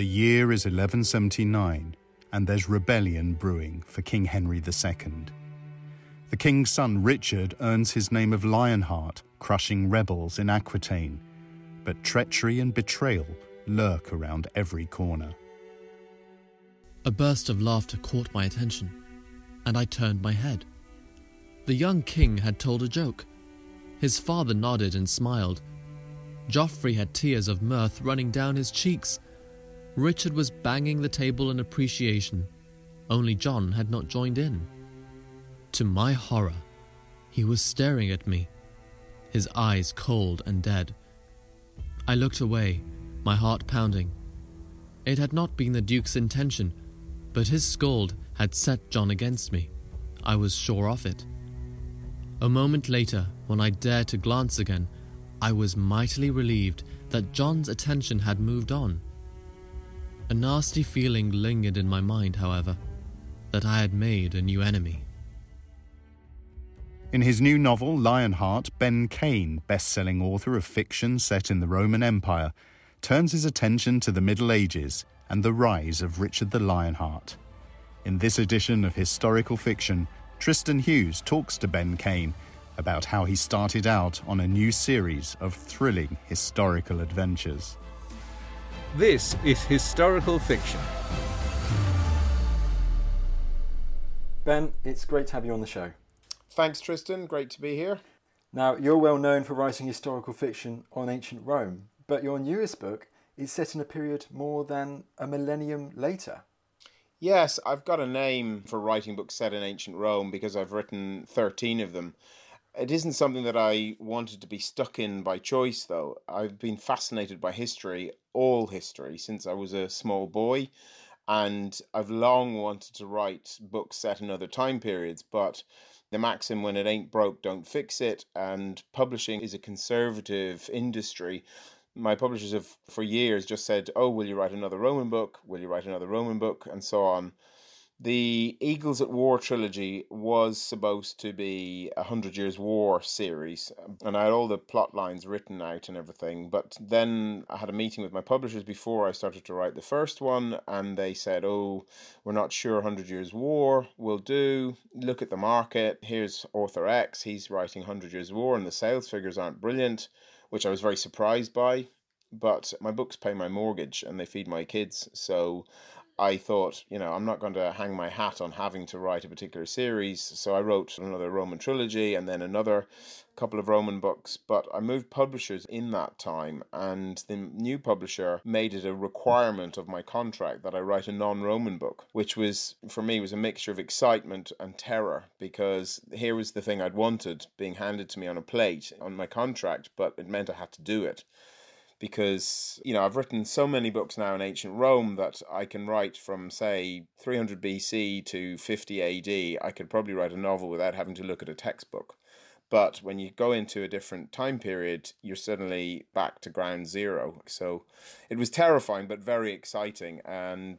The year is 1179, and there's rebellion brewing for King Henry II. The king's son Richard earns his name of Lionheart, crushing rebels in Aquitaine, but treachery and betrayal lurk around every corner. A burst of laughter caught my attention, and I turned my head. The young king had told a joke. His father nodded and smiled. Geoffrey had tears of mirth running down his cheeks. Richard was banging the table in appreciation. Only John had not joined in. To my horror, he was staring at me, his eyes cold and dead. I looked away, my heart pounding. It had not been the Duke's intention, but his scold had set John against me. I was sure of it. A moment later, when I dared to glance again, I was mightily relieved that John's attention had moved on. A nasty feeling lingered in my mind, however, that I had made a new enemy. In his new novel, Lionheart, Ben Kane, best selling author of fiction set in the Roman Empire, turns his attention to the Middle Ages and the rise of Richard the Lionheart. In this edition of historical fiction, Tristan Hughes talks to Ben Kane about how he started out on a new series of thrilling historical adventures. This is historical fiction. Ben, it's great to have you on the show. Thanks, Tristan. Great to be here. Now, you're well known for writing historical fiction on ancient Rome, but your newest book is set in a period more than a millennium later. Yes, I've got a name for writing books set in ancient Rome because I've written 13 of them. It isn't something that I wanted to be stuck in by choice, though. I've been fascinated by history, all history, since I was a small boy, and I've long wanted to write books set in other time periods, but the maxim when it ain't broke don't fix it and publishing is a conservative industry. My publishers have for years just said oh will you write another roman book? Will you write another roman book? and so on the Eagles at War trilogy was supposed to be a Hundred Years' War series, and I had all the plot lines written out and everything. But then I had a meeting with my publishers before I started to write the first one, and they said, Oh, we're not sure Hundred Years' War will do. Look at the market. Here's author X, he's writing Hundred Years' War, and the sales figures aren't brilliant, which I was very surprised by but my books pay my mortgage and they feed my kids. So I thought, you know, I'm not going to hang my hat on having to write a particular series. So I wrote another Roman trilogy and then another couple of Roman books. But I moved publishers in that time, and the new publisher made it a requirement of my contract that I write a non Roman book, which was, for me, was a mixture of excitement and terror because here was the thing I'd wanted being handed to me on a plate on my contract, but it meant I had to do it because you know I've written so many books now in ancient Rome that I can write from say 300 BC to 50 AD. I could probably write a novel without having to look at a textbook. But when you go into a different time period, you're suddenly back to ground zero. So it was terrifying, but very exciting. And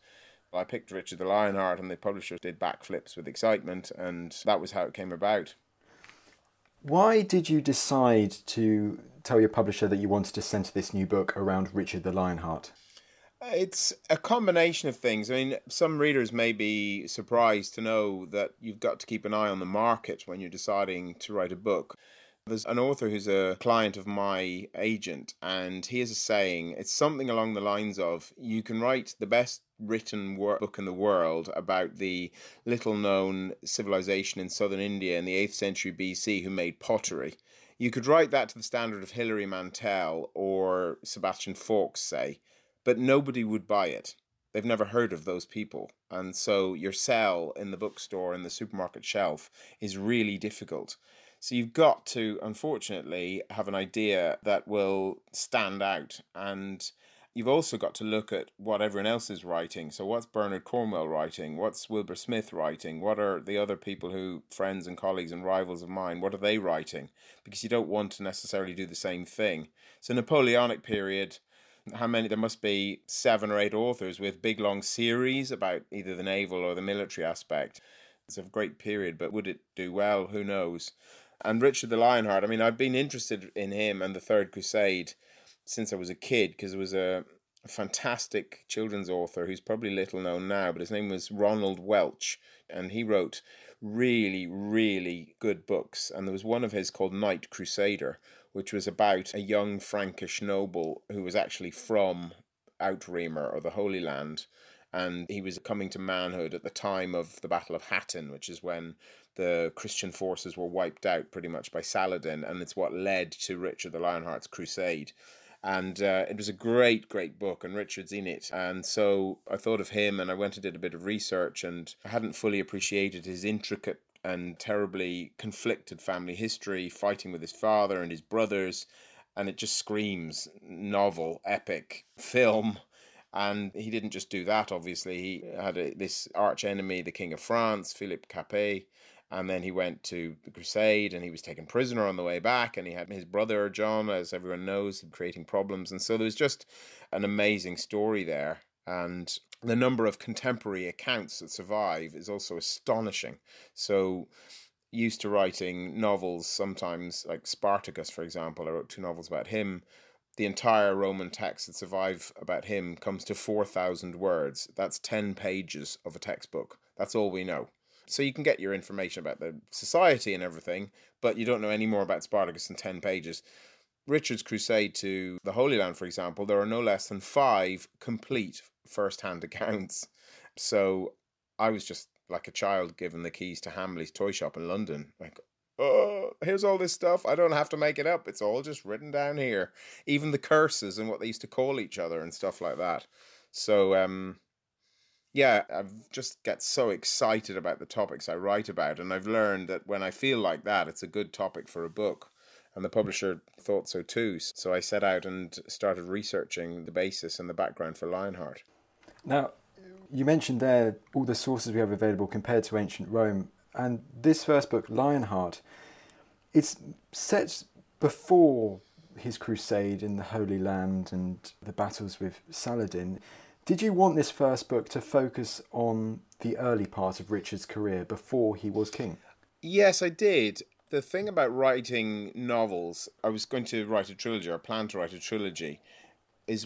I picked Richard the Lionheart, and the publisher did backflips with excitement, and that was how it came about. Why did you decide to tell your publisher that you wanted to center this new book around Richard the Lionheart? It's a combination of things. I mean, some readers may be surprised to know that you've got to keep an eye on the market when you're deciding to write a book. There's an author who's a client of my agent, and he has a saying. It's something along the lines of you can write the best written book in the world about the little known civilization in southern India in the 8th century BC who made pottery. You could write that to the standard of Hilary Mantel or Sebastian Faulks, say, but nobody would buy it. They've never heard of those people. And so your sell in the bookstore, in the supermarket shelf, is really difficult. So you've got to, unfortunately, have an idea that will stand out. And you've also got to look at what everyone else is writing. So what's Bernard Cornwell writing? What's Wilbur Smith writing? What are the other people who, friends and colleagues and rivals of mine, what are they writing? Because you don't want to necessarily do the same thing. So Napoleonic period, how many there must be seven or eight authors with big long series about either the naval or the military aspect it's a great period but would it do well who knows and richard the lionheart i mean i've been interested in him and the third crusade since i was a kid because it was a fantastic children's author who's probably little known now but his name was ronald welch and he wrote really really good books and there was one of his called Knight Crusader which was about a young Frankish noble who was actually from Outremer or the Holy Land. And he was coming to manhood at the time of the Battle of Hattin, which is when the Christian forces were wiped out pretty much by Saladin. And it's what led to Richard the Lionheart's crusade. And uh, it was a great, great book, and Richard's in it. And so I thought of him and I went and did a bit of research, and I hadn't fully appreciated his intricate and terribly conflicted family history, fighting with his father and his brothers, and it just screams novel, epic film. And he didn't just do that, obviously. He had a, this arch enemy, the King of France, Philippe Capet, and then he went to the crusade and he was taken prisoner on the way back and he had his brother john as everyone knows creating problems and so there was just an amazing story there and the number of contemporary accounts that survive is also astonishing. So, used to writing novels, sometimes like Spartacus, for example, I wrote two novels about him. The entire Roman text that survive about him comes to 4,000 words. That's 10 pages of a textbook. That's all we know. So you can get your information about the society and everything, but you don't know any more about Spartacus in 10 pages. Richard's crusade to the Holy Land, for example, there are no less than five complete first hand accounts. So I was just like a child given the keys to Hamley's toy shop in London. Like, oh, here's all this stuff. I don't have to make it up. It's all just written down here. Even the curses and what they used to call each other and stuff like that. So, um, yeah, I've just get so excited about the topics I write about. And I've learned that when I feel like that, it's a good topic for a book and the publisher thought so too. So I set out and started researching the basis and the background for Lionheart. Now, you mentioned there all the sources we have available compared to ancient Rome, and this first book, Lionheart, it's set before his crusade in the Holy Land and the battles with Saladin. Did you want this first book to focus on the early part of Richard's career before he was king? Yes, I did the thing about writing novels, I was going to write a trilogy or plan to write a trilogy, is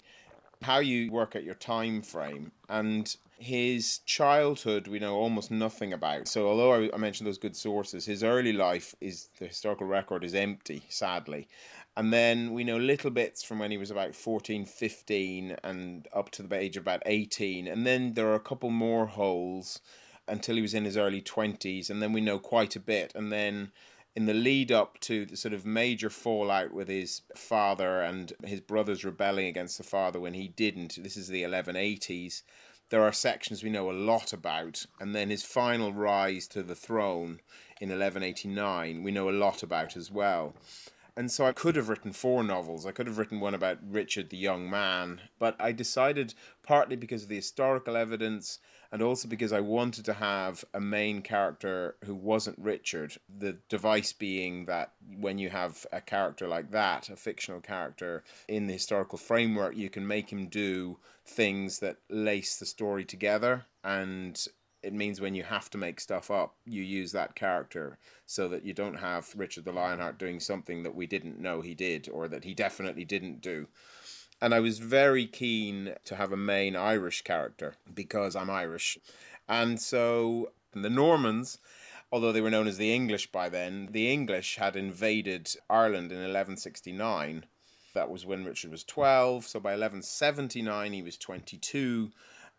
how you work at your time frame. And his childhood, we know almost nothing about. So, although I mentioned those good sources, his early life is the historical record is empty, sadly. And then we know little bits from when he was about 14, 15, and up to the age of about 18. And then there are a couple more holes until he was in his early 20s. And then we know quite a bit. And then in the lead up to the sort of major fallout with his father and his brothers rebelling against the father when he didn't, this is the 1180s. There are sections we know a lot about, and then his final rise to the throne in 1189 we know a lot about as well. And so I could have written four novels. I could have written one about Richard the young man, but I decided partly because of the historical evidence and also because I wanted to have a main character who wasn't Richard. The device being that when you have a character like that, a fictional character in the historical framework, you can make him do things that lace the story together and it means when you have to make stuff up, you use that character so that you don't have Richard the Lionheart doing something that we didn't know he did or that he definitely didn't do and I was very keen to have a main Irish character because I'm Irish. And so the Normans, although they were known as the English by then, the English had invaded Ireland in 1169. That was when Richard was 12. So by 1179, he was 22.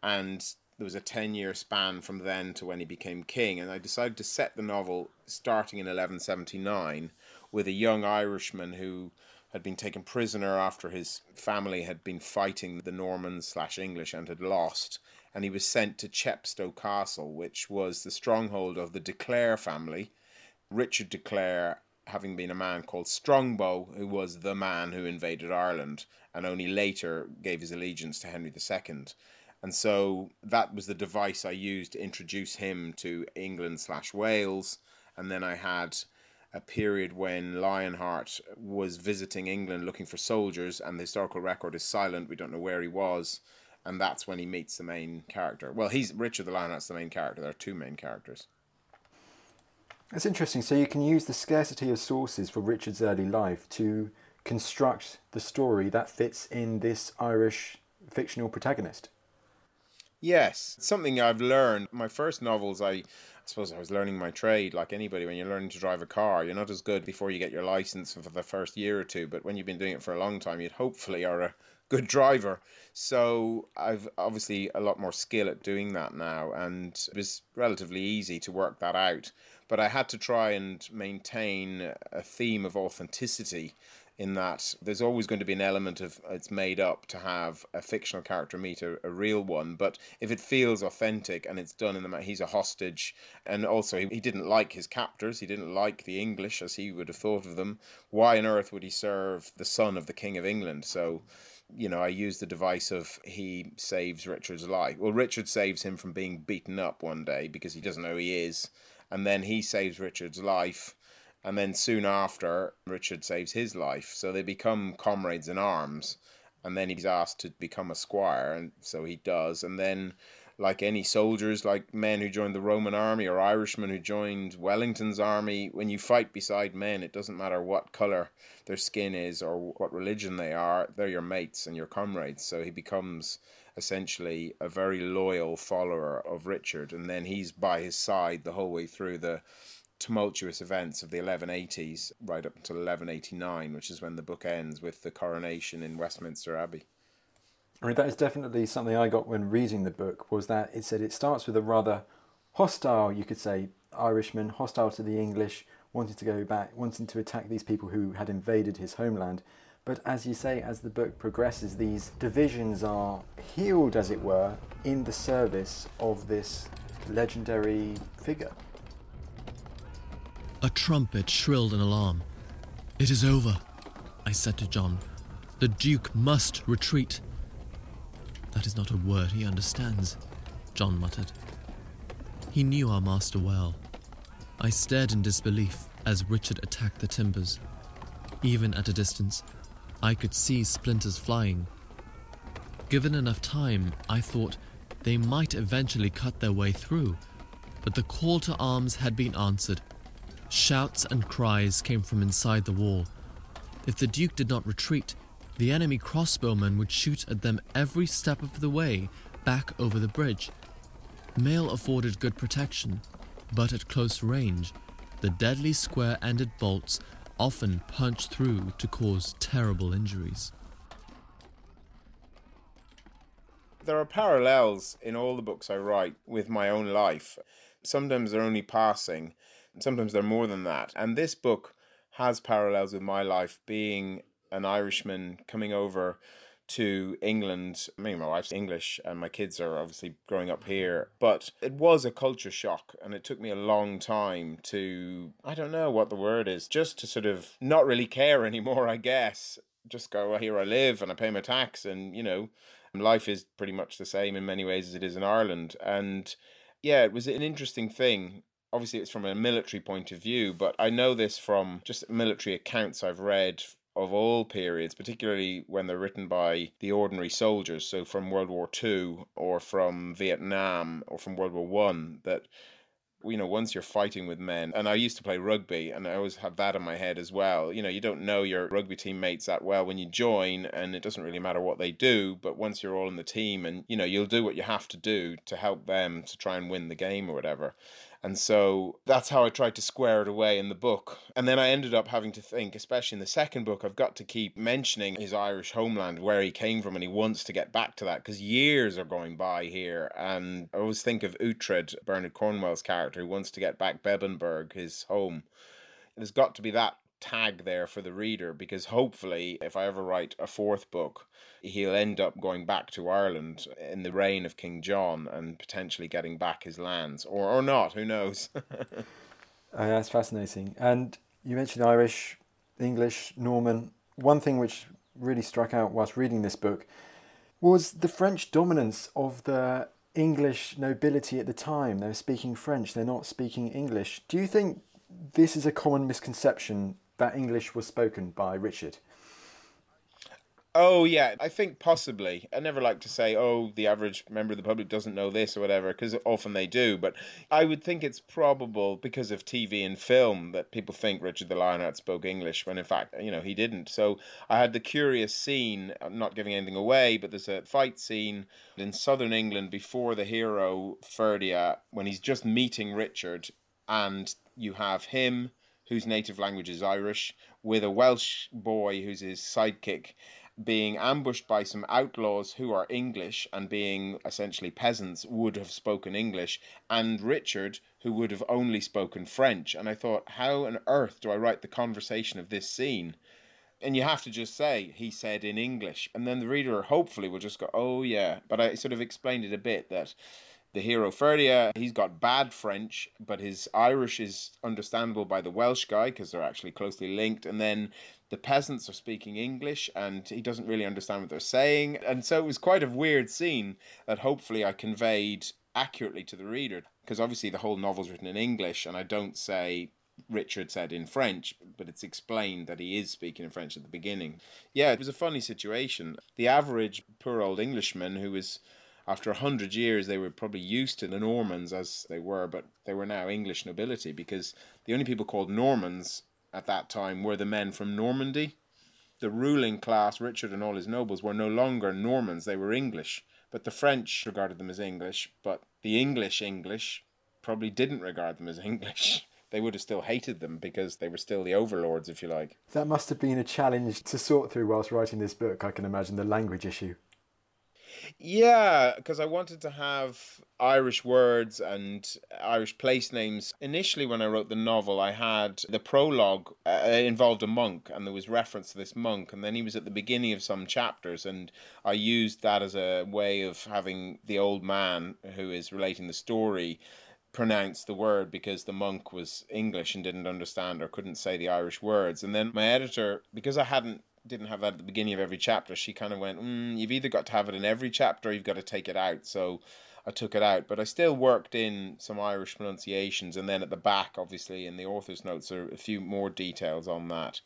And there was a 10 year span from then to when he became king. And I decided to set the novel starting in 1179 with a young Irishman who had been taken prisoner after his family had been fighting the Normans slash English and had lost, and he was sent to Chepstow Castle, which was the stronghold of the de Clare family. Richard de Clare having been a man called Strongbow, who was the man who invaded Ireland and only later gave his allegiance to Henry II. And so that was the device I used to introduce him to England slash Wales. And then I had a period when Lionheart was visiting England looking for soldiers, and the historical record is silent. We don't know where he was. And that's when he meets the main character. Well, he's Richard the Lionheart's the main character. There are two main characters. That's interesting. So you can use the scarcity of sources for Richard's early life to construct the story that fits in this Irish fictional protagonist. Yes, something I've learned. My first novels, I, I suppose I was learning my trade like anybody. When you're learning to drive a car, you're not as good before you get your license for the first year or two, but when you've been doing it for a long time, you hopefully are a good driver. So I've obviously a lot more skill at doing that now, and it was relatively easy to work that out. But I had to try and maintain a theme of authenticity in that there's always going to be an element of it's made up to have a fictional character meet a, a real one. But if it feels authentic and it's done in the he's a hostage, and also he, he didn't like his captors, he didn't like the English as he would have thought of them. Why on earth would he serve the son of the King of England? So you know, I use the device of he saves Richard's life. Well, Richard saves him from being beaten up one day because he doesn't know he is. And then he saves Richard's life and then soon after, Richard saves his life. So they become comrades in arms. And then he's asked to become a squire, and so he does. And then, like any soldiers, like men who joined the Roman army or Irishmen who joined Wellington's army, when you fight beside men, it doesn't matter what color their skin is or what religion they are, they're your mates and your comrades. So he becomes essentially a very loyal follower of Richard, and then he's by his side the whole way through the tumultuous events of the 1180s right up until 1189, which is when the book ends with the coronation in Westminster Abbey. I mean, that is definitely something I got when reading the book. Was that it said it starts with a rather hostile, you could say, Irishman, hostile to the English, wanting to go back, wanting to attack these people who had invaded his homeland. But as you say, as the book progresses, these divisions are healed, as it were, in the service of this legendary figure. A trumpet shrilled an alarm. It is over, I said to John. The Duke must retreat. That is not a word he understands, John muttered. He knew our master well. I stared in disbelief as Richard attacked the timbers. Even at a distance, I could see splinters flying. Given enough time, I thought they might eventually cut their way through, but the call to arms had been answered Shouts and cries came from inside the wall. If the Duke did not retreat, the enemy crossbowmen would shoot at them every step of the way back over the bridge. Mail afforded good protection, but at close range, the deadly square ended bolts often punched through to cause terrible injuries. There are parallels in all the books I write with my own life. Sometimes they're only passing, sometimes they're more than that. And this book has parallels with my life being an Irishman coming over to England. I mean, my wife's English and my kids are obviously growing up here, but it was a culture shock and it took me a long time to, I don't know what the word is, just to sort of not really care anymore, I guess. Just go, well, here I live and I pay my tax and, you know, life is pretty much the same in many ways as it is in Ireland. And yeah, it was an interesting thing obviously it's from a military point of view, but I know this from just military accounts I've read of all periods, particularly when they're written by the ordinary soldiers, so from World War Two or from Vietnam or from World War One, that you know, once you're fighting with men, and I used to play rugby, and I always have that in my head as well. You know, you don't know your rugby teammates that well when you join, and it doesn't really matter what they do. But once you're all in the team, and you know, you'll do what you have to do to help them to try and win the game or whatever. And so that's how I tried to square it away in the book. And then I ended up having to think, especially in the second book, I've got to keep mentioning his Irish homeland, where he came from, and he wants to get back to that because years are going by here. And I always think of Uhtred, Bernard Cornwell's character, who wants to get back Bebbanburg, his home. There's got to be that tag there for the reader because hopefully, if I ever write a fourth book, he'll end up going back to Ireland in the reign of King John and potentially getting back his lands, or or not. Who knows? uh, that's fascinating. And You mentioned Irish, English, Norman. One thing which really struck out whilst reading this book was the French dominance of the English nobility at the time. They're speaking French, they're not speaking English. Do you think this is a common misconception that English was spoken by Richard? Oh yeah, I think possibly. I never like to say, "Oh, the average member of the public doesn't know this or whatever," because often they do. But I would think it's probable because of TV and film that people think Richard the Lionheart spoke English when in fact, you know, he didn't. So I had the curious scene. I'm not giving anything away, but there's a fight scene in southern England before the hero Ferdia when he's just meeting Richard, and you have him whose native language is Irish with a Welsh boy who's his sidekick being ambushed by some outlaws who are English and being essentially peasants would have spoken English, and Richard, who would have only spoken French. And I thought, how on earth do I write the conversation of this scene? And you have to just say, he said in English. And then the reader hopefully will just go, oh, yeah. But I sort of explained it a bit that the hero Ferdia, he's got bad French, but his Irish is understandable by the Welsh guy because they're actually closely linked. And then the peasants are speaking English and he doesn't really understand what they're saying. And so it was quite a weird scene that hopefully I conveyed accurately to the reader because obviously the whole novel's written in English and I don't say Richard said in French, but it's explained that he is speaking in French at the beginning. Yeah, it was a funny situation. The average poor old Englishman who was after a hundred years, they were probably used to the Normans as they were, but they were now English nobility because the only people called Normans at that time were the men from Normandy. The ruling class, Richard and all his nobles, were no longer Normans, they were English. But the French regarded them as English, but the English English probably didn't regard them as English. They would have still hated them because they were still the overlords, if you like. That must have been a challenge to sort through whilst writing this book, I can imagine, the language issue. Yeah, because I wanted to have Irish words and Irish place names. Initially, when I wrote the novel, I had the prologue uh, involved a monk, and there was reference to this monk, and then he was at the beginning of some chapters, and I used that as a way of having the old man who is relating the story pronounce the word because the monk was English and didn't understand or couldn't say the Irish words. And then my editor, because I hadn't didn't have that at the beginning of every chapter, she kind of went, mm, "You've either got to have it in every chapter, or you've got to take it out." So I took it out, but I still worked in some Irish pronunciations, and then at the back, obviously, in the author's notes, are a few more details on that.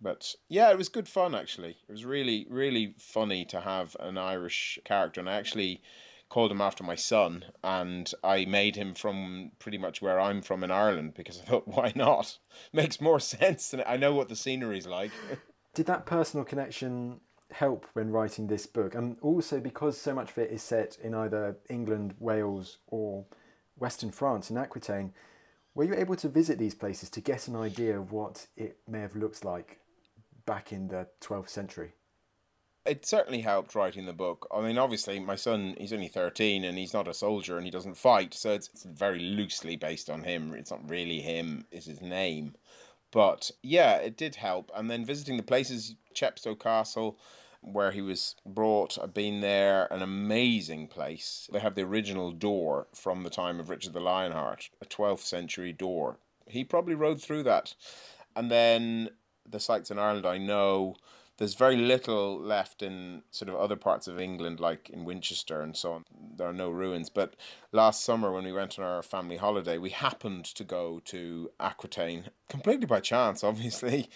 But yeah, it was good fun actually. It was really, really funny to have an Irish character, and I actually called him after my son, and I made him from pretty much where I'm from in Ireland because I thought, why not? Makes more sense, and I know what the scenery's like. Did that personal connection help when writing this book? And also because so much of it is set in either England, Wales, or Western France in Aquitaine, were you able to visit these places to get an idea of what it may have looked like back in the 12th century? It certainly helped writing the book. I mean, obviously, my son, he's only 13 and he's not a soldier and he doesn't fight, so it's, it's very loosely based on him. It's not really him, it's his name. But yeah, it did help. And then visiting the places, Chepstow Castle, where he was brought. I've been there, an amazing place. They have the original door from the time of Richard the Lionheart, a 12th century door. He probably rode through that. And then the sites in Ireland I know there's very little left in sort of other parts of England, like in Winchester and so on. There are no ruins. But last summer, when we went on our family holiday, we happened to go to Aquitaine, completely by chance, obviously.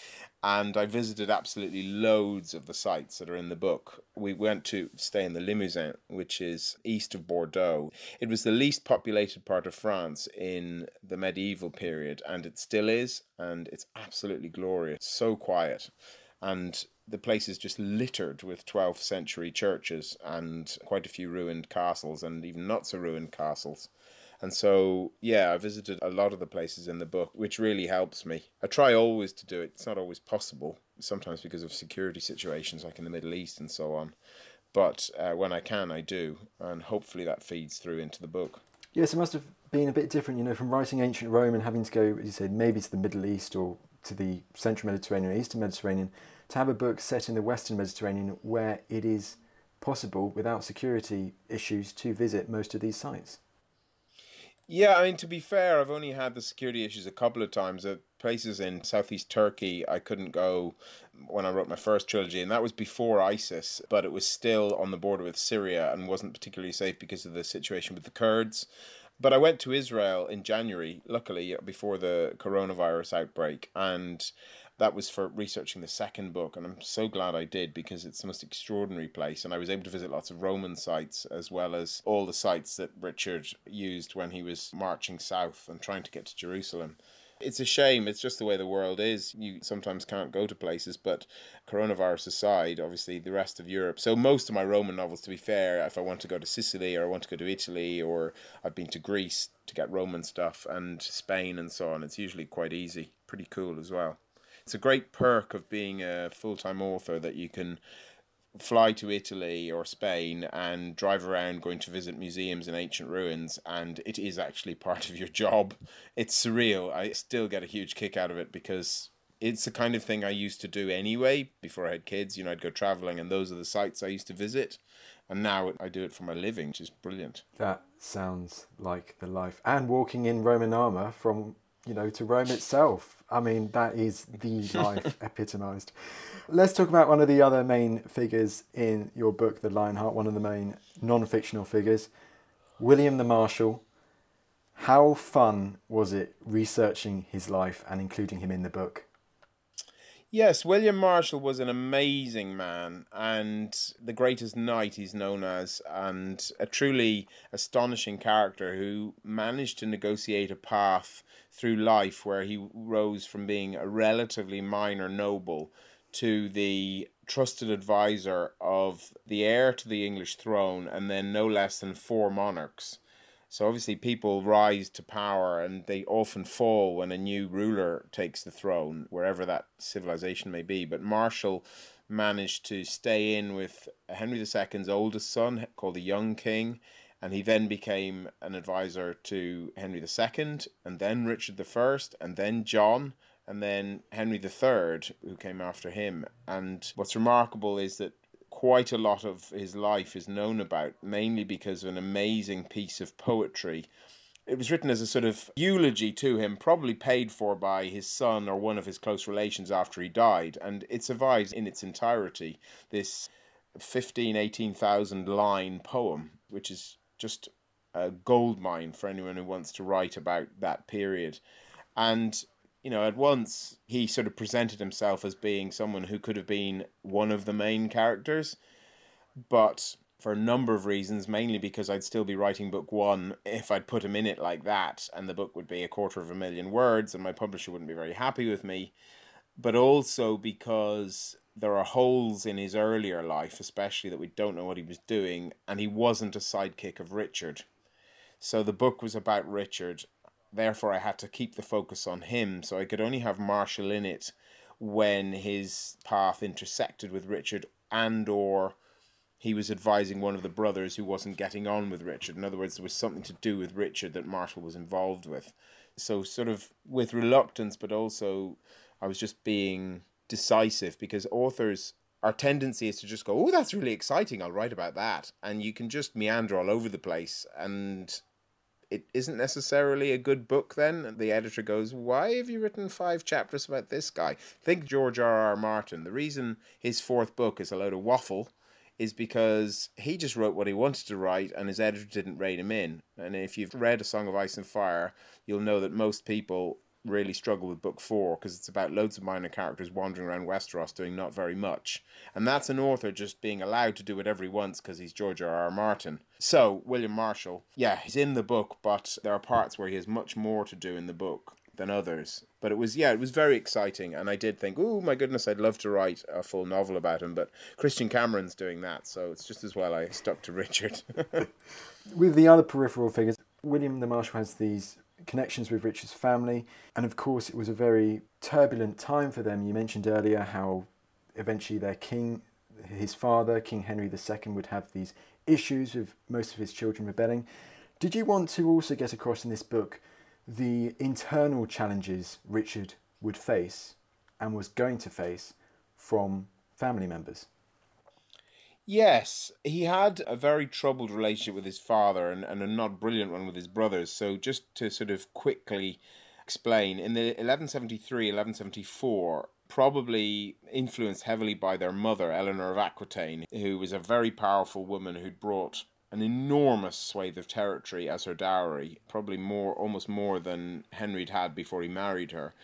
And I visited absolutely loads of the sites that are in the book. We went to stay in the Limousin, which is east of Bordeaux. It was the least populated part of France in the medieval period, and it still is. And it's absolutely glorious, so quiet and the place is just littered with 12th century churches and quite a few ruined castles and even not so ruined castles. And so, yeah, I visited a lot of the places in the book, which really helps me. I try always to do it. It's not always possible, sometimes because of security situations like in the Middle East and so on. But uh, when I can, I do. And hopefully that feeds through into the book. Yes, it must have been a bit different, you know, from writing ancient Rome and having to go, as you said, maybe to the Middle East or to the Central Mediterranean or Eastern Mediterranean to have a book set in the Western Mediterranean where it is possible without security issues to visit most of these sites. Yeah, I mean, to be fair, I've only had the security issues a couple of times. That places in southeast Turkey I couldn't go when I wrote my first trilogy, and that was before ISIS, but it was still on the border with Syria and wasn't particularly safe because of the situation with the Kurds. But I went to Israel in January, luckily, before the coronavirus outbreak, and that was for researching the second book. And I'm so glad I did because it's the most extraordinary place. And I was able to visit lots of Roman sites as well as all the sites that Richard used when he was marching south and trying to get to Jerusalem. It's a shame. It's just the way the world is. You sometimes can't go to places, but coronavirus aside, obviously the rest of Europe. So most of my Roman novels, to be fair, if I want to go to Sicily or I want to go to Italy or I've been to Greece to get Roman stuff and Spain and so on, it's usually quite easy. Pretty cool as well. It's a great perk of being a full time author that you can fly to Italy or Spain and drive around going to visit museums and ancient ruins, and it is actually part of your job. It's surreal. I still get a huge kick out of it because it's the kind of thing I used to do anyway before I had kids. You know, I'd go traveling, and those are the sites I used to visit. And now I do it for my living, which is brilliant. That sounds like the life. And walking in Roman armour from, you know, to Rome itself. I mean, that is the life epitomised. Let's talk about one of the other main figures in your book, The Lionheart, one of the main non fictional figures, William the Marshal. How fun was it researching his life and including him in the book? Yes, William Marshal was an amazing man and the greatest knight he's known as, and a truly astonishing character who managed to negotiate a path through life where he rose from being a relatively minor noble to the trusted advisor of the heir to the English throne and then no less than four monarchs. So obviously people rise to power and they often fall when a new ruler takes the throne, wherever that civilization may be. But Marshal managed to stay in with Henry II's oldest son, called the Young King, and he then became an advisor to Henry II, and then Richard I, and then John, and then Henry III, who came after him. And what's remarkable is that quite a lot of his life is known about, mainly because of an amazing piece of poetry. It was written as a sort of eulogy to him, probably paid for by his son or one of his close relations after he died, and it survives in its entirety. This 15, 18,000 line poem, which is just a gold mine for anyone who wants to write about that period. And you know, at once he sort of presented himself as being someone who could have been one of the main characters, but for a number of reasons, mainly because I'd still be writing book one if I'd put him in it like that, and the book would be a quarter of a million words, and my publisher wouldn't be very happy with me, but also because there are holes in his earlier life, especially that we don't know what he was doing, and he wasn't a sidekick of Richard. So the book was about Richard, therefore I had to keep the focus on him. So I could only have Marshal in it when his path intersected with Richard and or he was advising one of the brothers who wasn't getting on with Richard. In other words, there was something to do with Richard that Marshal was involved with. So sort of with reluctance, but also I was just being decisive because authors our tendency is to just go, oh, that's really exciting. I'll write about that. And you can just meander all over the place. And it isn't necessarily a good book then. The editor goes why have you written five chapters about this guy? Think george r r. Martin. The reason his fourth book is a load of waffle is because he just wrote what he wanted to write and his editor didn't rate him in. And if you've read a song of ice and fire you'll know that most people really struggle with book four because it's about loads of minor characters wandering around Westeros doing not very much. And that's an author just being allowed to do it every once because he's George R. R. Martin. So, William Marshal, yeah, he's in the book, but there are parts where he has much more to do in the book than others. But it was, yeah, it was very exciting. And I did think, oh my goodness, I'd love to write a full novel about him. But Christian Cameron's doing that. So it's just as well I stuck to Richard. With the other peripheral figures, William the Marshal has these connections with Richard's family. And of course, it was a very turbulent time for them. You mentioned earlier how eventually their king, his father, King Henry II, would have these issues with most of his children rebelling. Did you want to also get across in this book the internal challenges Richard would face and was going to face from family members? Yes, he had a very troubled relationship with his father and, and a not brilliant one with his brothers. So, just to sort of quickly explain. In the 1173, 1174, probably influenced heavily by their mother, Eleanor of Aquitaine, who was a very powerful woman who'd brought an enormous swathe of territory as her dowry, probably more, almost more than Henry'd had before he married her.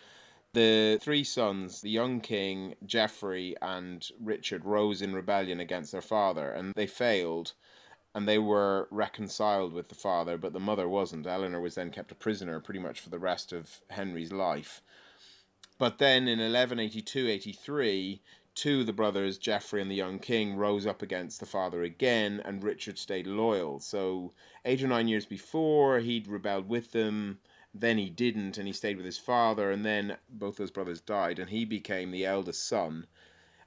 The three sons, the young king, Geoffrey, and Richard, rose in rebellion against their father, and they failed and they were reconciled with the father, but the mother wasn't. Eleanor was then kept a prisoner pretty much for the rest of Henry's life. But then in 1182 83, two of the brothers, Geoffrey and the young king, rose up against the father again, and Richard stayed loyal. So, eight or nine years before, he'd rebelled with them. Then he didn't, and he stayed with his father. And then both those brothers died, and he became the eldest son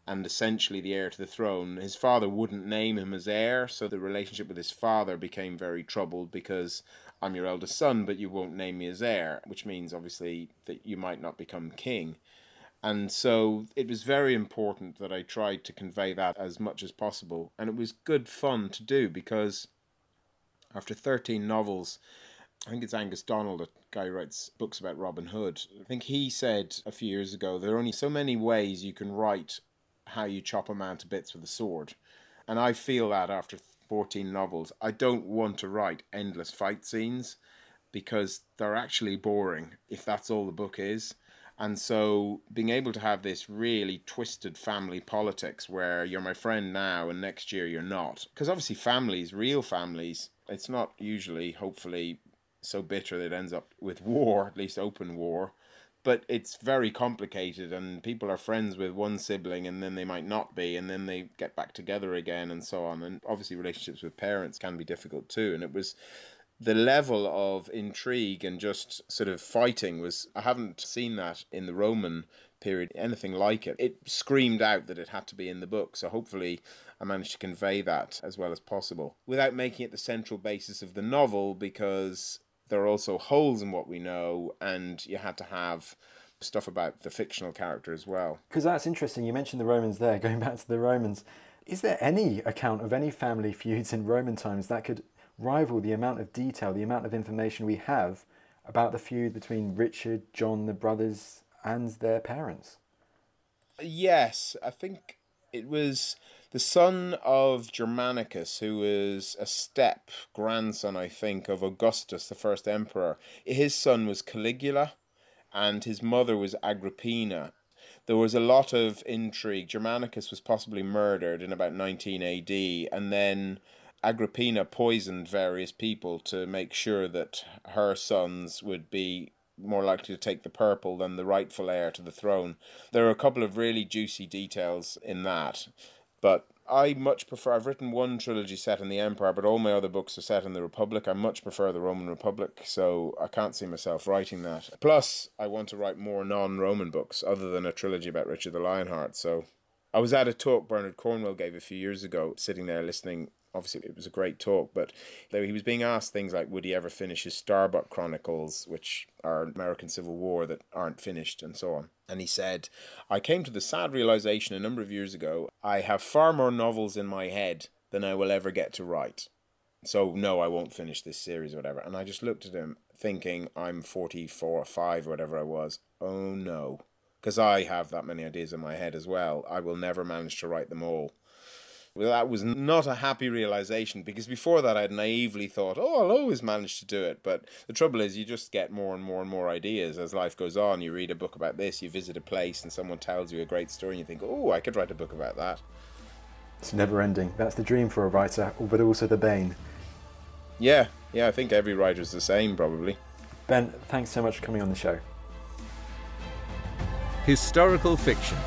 and essentially the heir to the throne. His father wouldn't name him as heir, so the relationship with his father became very troubled because I'm your eldest son, but you won't name me as heir, which means obviously that you might not become king. And so it was very important that I tried to convey that as much as possible. And it was good fun to do because after 13 novels, I think it's Angus Donald, a guy who writes books about Robin Hood. I think he said a few years ago there are only so many ways you can write how you chop a man to bits with a sword. And I feel that after 14 novels. I don't want to write endless fight scenes because they're actually boring if that's all the book is. And so being able to have this really twisted family politics where you're my friend now and next year you're not. Because obviously, families, real families, it's not usually, hopefully, so bitter that it ends up with war, at least open war. But it's very complicated and people are friends with one sibling and then they might not be and then they get back together again and so on. And obviously relationships with parents can be difficult too. And it was the level of intrigue and just sort of fighting was I haven't seen that in the Roman period anything like it. It screamed out that it had to be in the book so hopefully I managed to convey that as well as possible. Without making it the central basis of the novel because there are also holes in what we know, and you had to have stuff about the fictional character as well. Because that's interesting. You mentioned the Romans there, going back to the Romans. Is there any account of any family feuds in Roman times that could rival the amount of detail, the amount of information we have about the feud between Richard, John, the brothers, and their parents? Yes, I think it was the son of Germanicus, who was a step grandson, I think, of Augustus, the first emperor. His son was Caligula, and his mother was Agrippina. There was a lot of intrigue. Germanicus was possibly murdered in about 19 AD, and then Agrippina poisoned various people to make sure that her sons would be more likely to take the purple than the rightful heir to the throne. There are a couple of really juicy details in that. But I much prefer. I've written one trilogy set in the Empire, but all my other books are set in the Republic. I much prefer the Roman Republic, so I can't see myself writing that. Plus, I want to write more non-Roman books other than a trilogy about Richard the Lionheart. So, I was at a talk Bernard Cornwell gave a few years ago, sitting there listening obviously it was a great talk, but he was being asked things like, would he ever finish his Starbuck Chronicles, which are American Civil War that aren't finished, and so on. And he said, I came to the sad realization a number of years ago I have far more novels in my head than I will ever get to write. So, no, I won't finish this series or whatever. And I just looked at him thinking, I'm 44 or 5 or whatever I was. Oh no. Because I have that many ideas in my head as well. I will never manage to write them all. Well, that was not a happy realization because before that I'd naively thought, oh, I'll always manage to do it. But the trouble is, you just get more and more and more ideas as life goes on. You read a book about this, you visit a place, and someone tells you a great story, and you think, oh, I could write a book about that. It's never ending. That's the dream for a writer, but also the bane. Yeah, yeah, I think every writer's the same, probably. Ben, thanks so much for coming on the show. Historical fiction